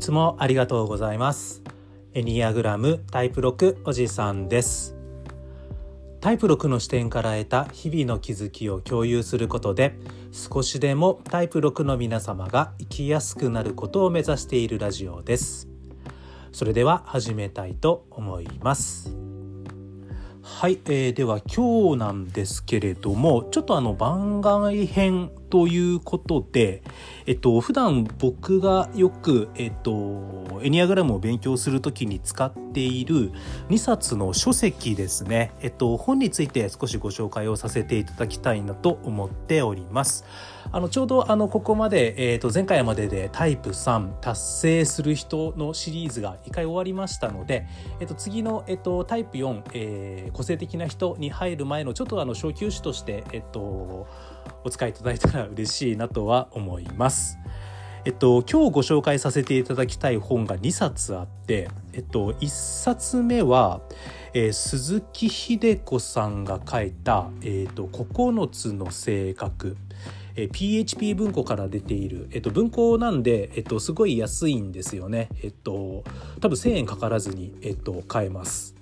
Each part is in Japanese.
いつもありがとうございます。エニアグラムタイプ6おじさんです。タイプ6の視点から得た日々の気づきを共有することで少しでもタイプ6の皆様が生きやすくなることを目指しているラジオです。それでは始めたいと思います。はい、えー、では今日なんですけれどもちょっとあの番外編ということで、えっと、普段僕がよく、えっと、エニアグラムを勉強するときに使っている2冊の書籍ですね、えっと、本について少しご紹介をさせていただきたいなと思っております。あのちょうどあのここまで、えっと、前回まででタイプ3達成する人のシリーズが1回終わりましたので、えっと、次の、えっと、タイプ4、えー、個性的な人に入る前のちょっとあの小休止として、えっと、お使いいただいたら嬉しいなとは思います。えっと、今日ご紹介させていただきたい本が2冊あって、えっと、1冊目は、えー、鈴木秀子さんが書いた「えーと、9つの性格」えー、PHP 文庫から出ている、えっと、文庫なんで、えっと、すごい安いんですよね。えっと、多分1,000円かからずに、えっと、買えます。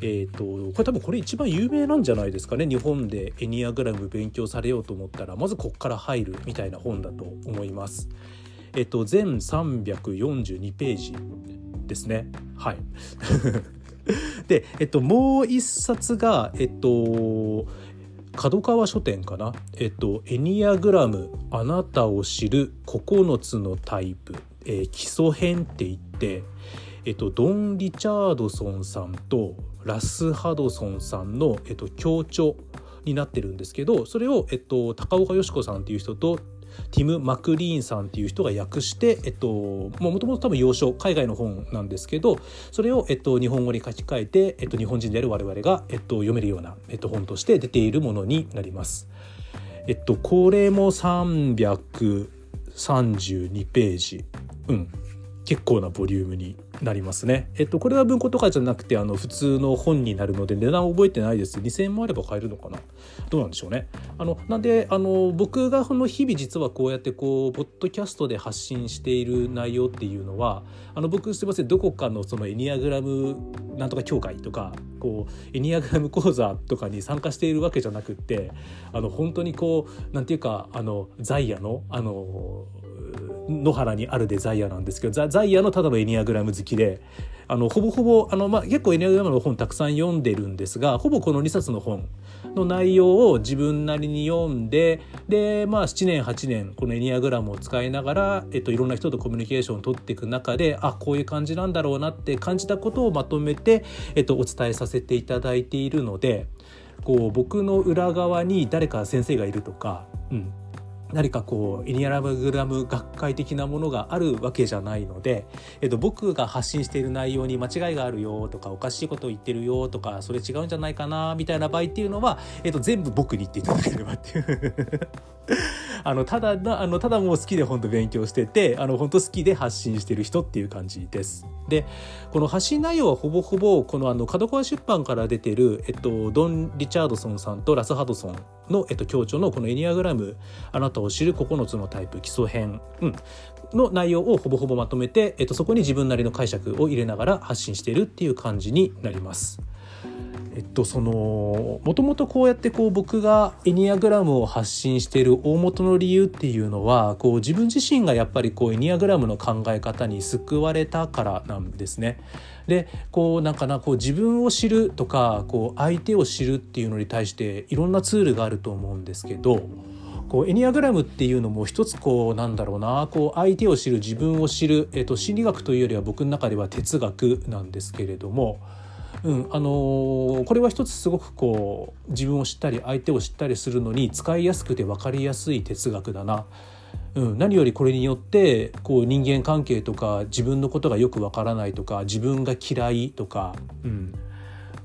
えーと、これ多分これ一番有名なんじゃないですかね日本でエニアグラム勉強されようと思ったらまずこっから入るみたいな本だと思います。えっ、と全342ページですね。はい で、えっと、もう一冊が、えっと、角川書店かな、えっと、エニアグラムあなたを知る9つのタイプ、えー、基礎編って言って、えっと、ドン・リチャードソンさんとラス・ハドソンさんの、えっと、協調になってるんですけどそれを、えっと、高岡よし子さんっていう人とティム・マクリーンさんっていう人が訳して、えっと、もともと多分洋書海外の本なんですけどそれを、えっと、日本語に書き換えて、えっと、日本人である我々が、えっと、読めるような、えっと、本として出ているものになります。えっと、これも332ページ。うん。結構なボリュームになりますね。えっと、これは文庫とかじゃなくて、あの、普通の本になるので、値段覚えてないです。2000円もあれば買えるのかなどうなんでしょうね。あの、なんで、あの、僕がこの日々実はこうやってこう、ポッドキャストで発信している内容っていうのは、あの、僕すいません、どこかのそのエニアグラムなんとか協会とか、こう、エニアグラム講座とかに参加しているわけじゃなくって、あの、本当にこう、なんていうか、あの、ザイヤの、あの、野原にあるデザイアなんですけどザザイアのただのエニアグラム好きであのほぼほぼあの、まあ、結構エニアグラムの本たくさん読んでるんですがほぼこの2冊の本の内容を自分なりに読んでで、まあ、7年8年このエニアグラムを使いながら、えっと、いろんな人とコミュニケーションを取っていく中であこういう感じなんだろうなって感じたことをまとめて、えっと、お伝えさせていただいているのでこう僕の裏側に誰か先生がいるとか、うん、何かこうエニアラグラム学会的なものがあるわけじゃないので、えっと、僕が発信している内容に間違いがあるよとかおかしいことを言ってるよとかそれ違うんじゃないかなみたいな場合っていうのは、えっと、全部僕に言っていただければっていう。あのただあのただもう好きで本当勉強しててあの本当好きで発信してる人っていう感じです。でこの発信内容はほぼほぼこのあの角川出版から出てる、えっと、ドン・リチャードソンさんとラス・ハドソンの、えっと、協調のこのエニアグラムあなたを知る9つのタイプ基礎編、うん、の内容をほぼほぼまとめて、えっと、そこに自分なりの解釈を入れながら発信しているっていう感じになります。えっとそのもともとこうやってこう僕がエニアグラムを発信している大元の理由っていうのはこう自分自身がやっぱりこうエニアグラムの考え方に救われたからなんですね。でこうなんかなこう自分を知るとかこう相手を知るっていうのに対していろんなツールがあると思うんですけど。こうエニアグラムっていうのも一つこうなんだろうなこう相手を知る自分を知る、えっと、心理学というよりは僕の中では哲学なんですけれどもうんあのー、これは一つすごくこう自分を知ったり相手を知ったりするのに使いやすくて分かりやすい哲学だな。うん、何よりこれによってこう人間関係とか自分のことがよくわからないとか自分が嫌いとか、うん、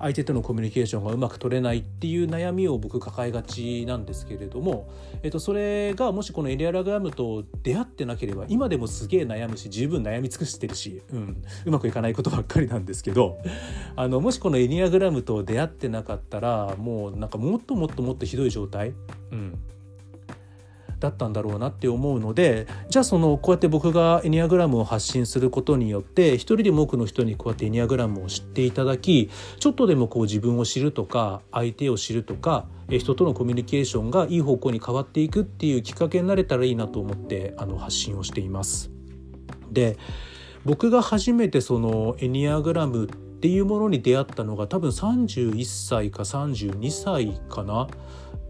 相手とのコミュニケーションがうまく取れないっていう悩みを僕抱えがちなんですけれども、えっと、それがもしこのエリアラグラムと出会ってなければ今でもすげえ悩むし十分悩み尽くしてるし、うん、うまくいかないことばっかりなんですけどあのもしこのエリアグラムと出会ってなかったらもうなんかもっともっともっとひどい状態、うん、だったんだろうなって思うのでじゃあそのこうやって僕がエニアグラムを発信することによって一人でも多くの人にこうやってエニアグラムを知っていただきちょっとでもこう自分を知るとか相手を知るとか人とのコミュニケーションがいい方向に変わっていくっていうきっかけになれたらいいなと思ってあの発信をしています。で僕が初めてそのエニアグラムっていうものに出会ったのが多分31歳か32歳かな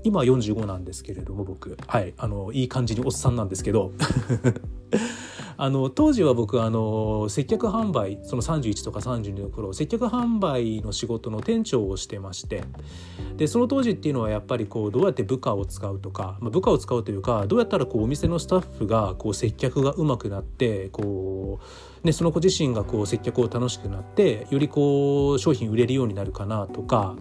今45なんですけれども僕。はい。あのいい感じにおっさんなんですけど。あの当時は僕あの接客販売その31とか32の頃接客販売の仕事の店長をしてまして。でその当時っていうのはやっぱりこうどうやって部下を使うとか、まあ、部下を使うというかどうやったらこうお店のスタッフがこう接客がうまくなってこう、ね、その子自身がこう接客を楽しくなってよりこう商品売れるようになるかなとか。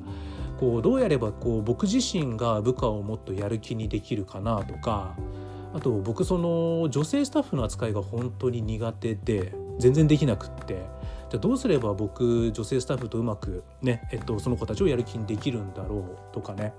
こうどうやればこう僕自身が部下をもっとやる気にできるかなとかあと僕その女性スタッフの扱いが本当に苦手で全然できなくって。じゃどうすれば僕女性スタッフとうまくね、えっと、その子たちをやる気にできるんだろうとかね。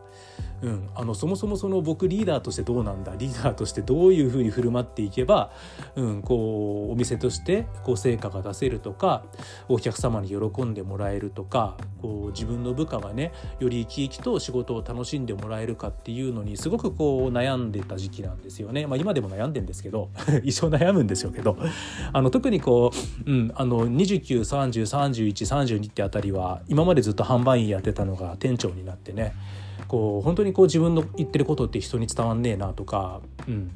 うん、あのそもそもその僕リーダーとしてどうなんだリーダーとしてどういうふうに振る舞っていけば、うん、こうお店としてこう成果が出せるとかお客様に喜んでもらえるとかこう自分の部下がねより生き生きと仕事を楽しんでもらえるかっていうのにすごくこう悩んでた時期なんですよね。まあ、今でも悩んでんですけど 一生悩むんですよけど。あの特にこう、うん、あの29303132ってあたりは今までずっと販売員やってたのが店長になってねこう本当にこう自分の言ってることって人に伝わんねえなとか、うん、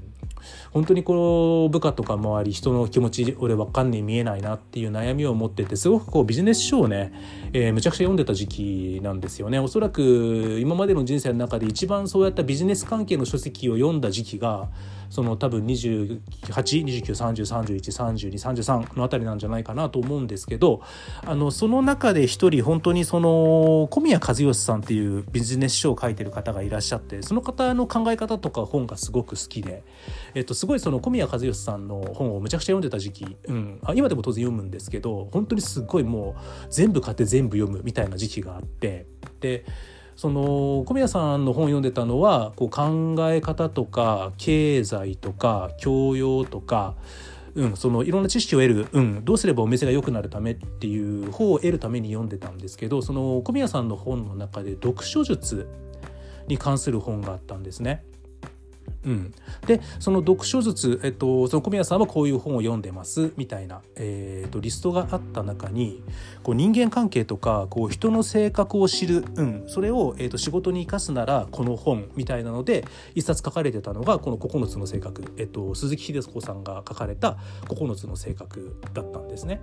本当にこう部下とか周り人の気持ち俺分かんねえ見えないなっていう悩みを持っててすごくこうビジネス書をね、えー、むちゃくちゃ読んでた時期なんですよね。おそらく今までの人生の中で一番そうやったビジネス関係の書籍を読んだ時期がその多分282930313233のあたりなんじゃないかなと思うんですけどあのその中で一人本当にその小宮和義さんっていうビジネス書を書いてる方がいらっしゃってその方の考え方とか本がすごく好きで、えっと、すごいその小宮和義さんの本をむちゃくちゃ読んでた時期、うん、あ今でも当然読むんですけど本当にすごいもう全部買って全部読むみたいな時期があってでその小宮さんの本読んでたのはこう考え方とか経済とか教養とか、うん、そのいろんな知識を得る、うん、どうすればお店が良くなるためっていう方を得るために読んでたんですけどその小宮さんの本の中で読書術に関する本があったんですね。うん、でその読書術、えっと、その小宮さんはこういう本を読んでますみたいな、えー、とリストがあった中にこう人間関係とかこう人の性格を知る、うん、それを、えー、と仕事に生かすならこの本みたいなので一冊書かれてたのがこの9つの性格、えっと、鈴木秀子さんが書かれた9つの性格だったんですね。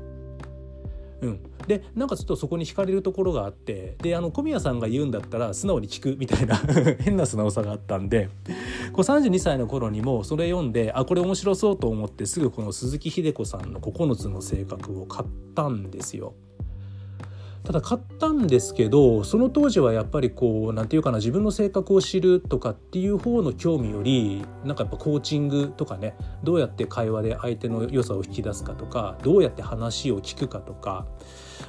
うん、でなんかちょっとそこに惹かれるところがあってであの小宮さんが言うんだったら素直に聞くみたいな 変な素直さがあったんでこう32歳の頃にもそれ読んであこれ面白そうと思ってすぐこの鈴木秀子さんの9つの性格を買ったんですよ。ただ買ったんですけどその当時はやっぱりこう何て言うかな自分の性格を知るとかっていう方の興味よりなんかやっぱコーチングとかねどうやって会話で相手の良さを引き出すかとかどうやって話を聞くかとか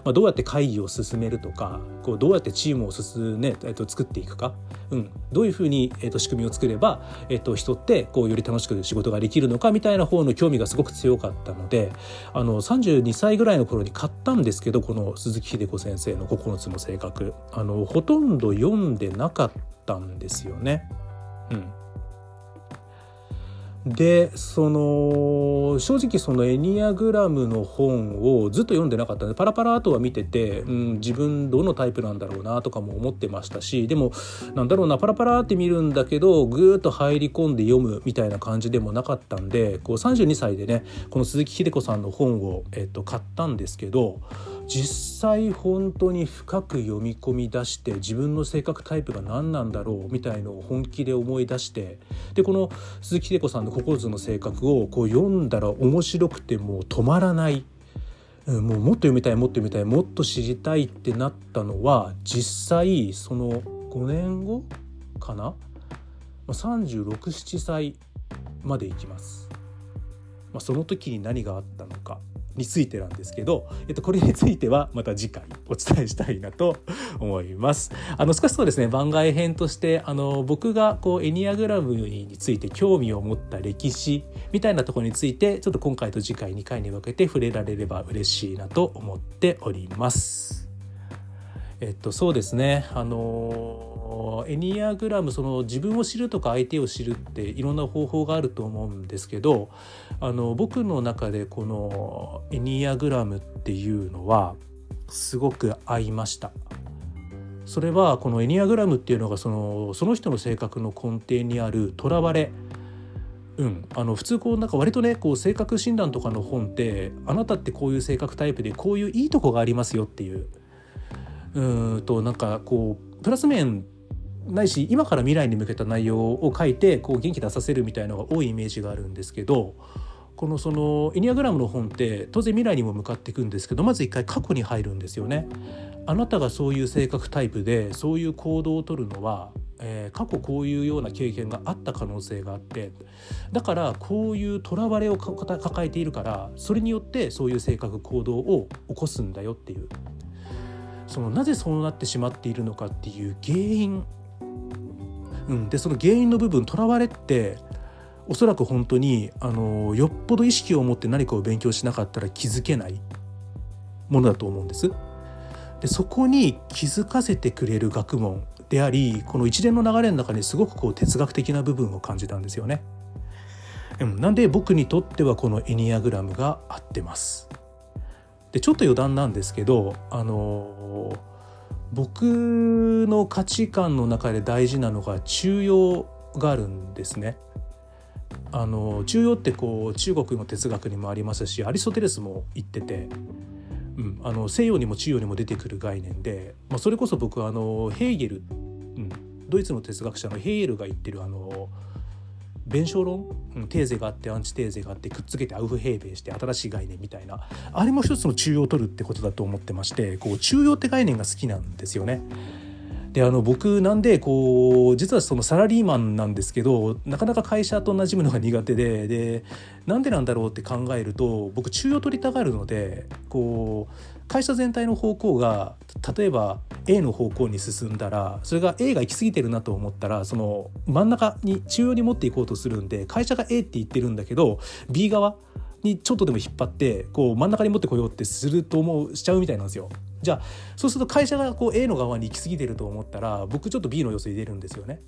まあ、どうやって会議を進めるとかこうどうやってチームを進、ねえっと、作っていくか、うん、どういうふうに、えっと、仕組みを作れば、えっと、人ってこうより楽しく仕事ができるのかみたいな方の興味がすごく強かったのであの32歳ぐらいの頃に買ったんですけどこの鈴木秀子先生の9つの性格。あのほとんど読んでなかったんですよね。うん。でその正直そのエニアグラムの本をずっと読んでなかったんでパラパラとは見てて、うん、自分どのタイプなんだろうなとかも思ってましたしでもなんだろうなパラパラって見るんだけどぐーっと入り込んで読むみたいな感じでもなかったんでこう32歳でねこの鈴木秀子さんの本を、えっと、買ったんですけど実際本当に深く読み込み出して自分の性格タイプが何なんだろうみたいのを本気で思い出してでこの鈴木秀子さんの9つの性格をこう読んだら面白くてもう止まらない。もうもっと読みたいもっと読みたいもっと知りたいってなったのは実際その5年後かな？367歳までいきます。まあ、その時に何があったのかについてなんですけど、えっと、これについてはまた次回お伝えしたいなと思います。あの少しそうですね番外編としてあの僕がこうエニアグラムについて興味を持った歴史みたいなところについてちょっと今回と次回2回に分けて触れられれば嬉しいなと思っております。えっとそうですねあのエニアグラムその自分を知るとか相手を知るっていろんな方法があると思うんですけどあの僕の中でこのエニアグラムっていうのはすごく合いました。それはこのエニアグラムっていうのがそのその人の性格の根底にあるとらわれうん、あの普通こうなんか割とねこう性格診断とかの本ってあなたってこういう性格タイプでこういういいとこがありますよっていううんとなんかこうプラス面ないし今から未来に向けた内容を書いてこう元気出させるみたいなのが多いイメージがあるんですけどこのそのエニアグラムの本って当然未来にも向かっていくんですけどまず一回過去に入るんですよね。あなたがそういう性格タイプでそういう行動をとるのは、えー、過去こういうような経験があった可能性があってだからこういうとらわれを抱えているからそれによってそういう性格行動を起こすんだよっていうそのなぜそうなってしまっているのかっていう原因、うん、でその原因の部分とらわれっておそらく本当にあのよっぽど意識を持って何かを勉強しなかったら気づけないものだと思うんです。でそこに気づかせてくれる学問でありこの一連の流れの中にすごくこう哲学的な部分を感じたんですよね。うん、なんで僕にとってはこのエニアグラムが合ってます。でちょっと余談なんですけどあの僕の価値観の中で大事なのが中庸があるんですね。あの中庸ってこう中国の哲学にもありますしアリストテレスも言ってて、うん、あの西洋にも中庸にも出てくる概念で、まあ、それこそ僕はあのヘーゲル、うん、ドイツの哲学者のヘーゲルが言ってるあの弁証論、うん、テーゼがあってアンチテーゼがあってくっつけてアウフヘーベーして新しい概念みたいなあれも一つの中央を取るってことだと思ってましてこう中央って概念が好きなんですよね。であの僕なんでこう実はそのサラリーマンなんですけどなかなか会社と馴染むのが苦手ででなんでなんだろうって考えると僕中庸取りたがるのでこう会社全体の方向が例えば A の方向に進んだらそれが A が行き過ぎてるなと思ったらその真ん中に中央に持っていこうとするんで会社が A って言ってるんだけど B 側にちょっとでも引っ張ってこう真ん中に持ってこようってすると思うしちゃうみたいなんですよ。じゃあそうすると会社がこう A の側に行き過ぎてると思ったら僕ちょっと B の要素入れるんですよね。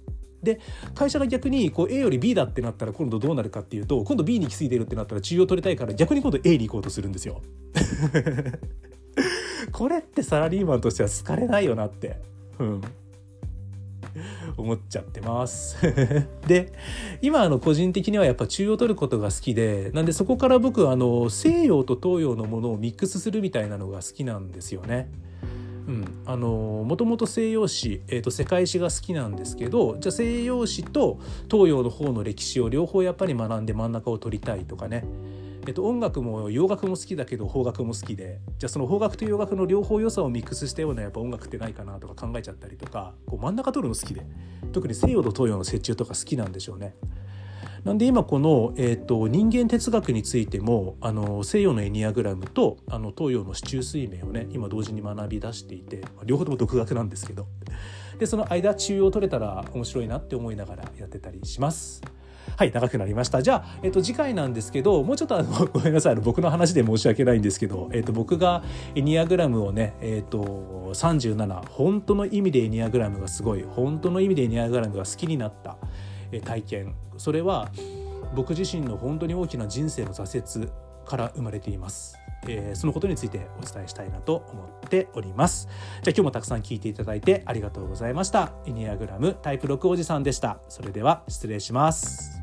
で会社が逆にこう A より B だってなったら今度どうなるかっていうと今度 B に行き過ぎてるってなったら中央取りたいから逆に今度 A に行こうとするんですよ。これってサラリーマンとしては好かれないよなって。うん思っちゃってます。で今あの個人的にはやっぱ中央を取ることが好きでなんでそこから僕あの西洋と東洋のものをミックスするみたいなのが好きなんですよね。うん、あのもともと西洋史、えーと世界史が好きなんですけどじゃあ西洋史と東洋の方の歴史を両方やっぱり学んで真ん中を取りたいとかね。えっと、音楽も洋楽も好きだけど邦楽も好きでじゃあその邦楽と洋楽の両方良さをミックスしたようなやっぱ音楽ってないかなとか考えちゃったりとかこう真ん中取るの好きで特に西洋と東洋の折衷とか好きなんでしょうね。なんで今この、えーと、人間哲学についてもあの西洋のエニアグラムとあの東洋の市中水面をね今同時に学び出していて両方とも独学なんですけどでその間中央取れたら面白いなって思いながらやってたりします。はい長くなりました。じゃあ、えっと、次回なんですけどもうちょっとあの ごめんなさい。あの僕の話で申し訳ないんですけど、えっと、僕がエニアグラムをね、えっと、37本当の意味でエニアグラムがすごい本当の意味でエニアグラムが好きになった体験。それは僕自身の本当に大きな人生の挫折から生まれています。えー、そのことについてお伝えしたいなと思っております。じゃあ今日もたくさん聞いていただいてありがとうございました。エニアグラムタイプ6おじさんでした。それでは失礼します。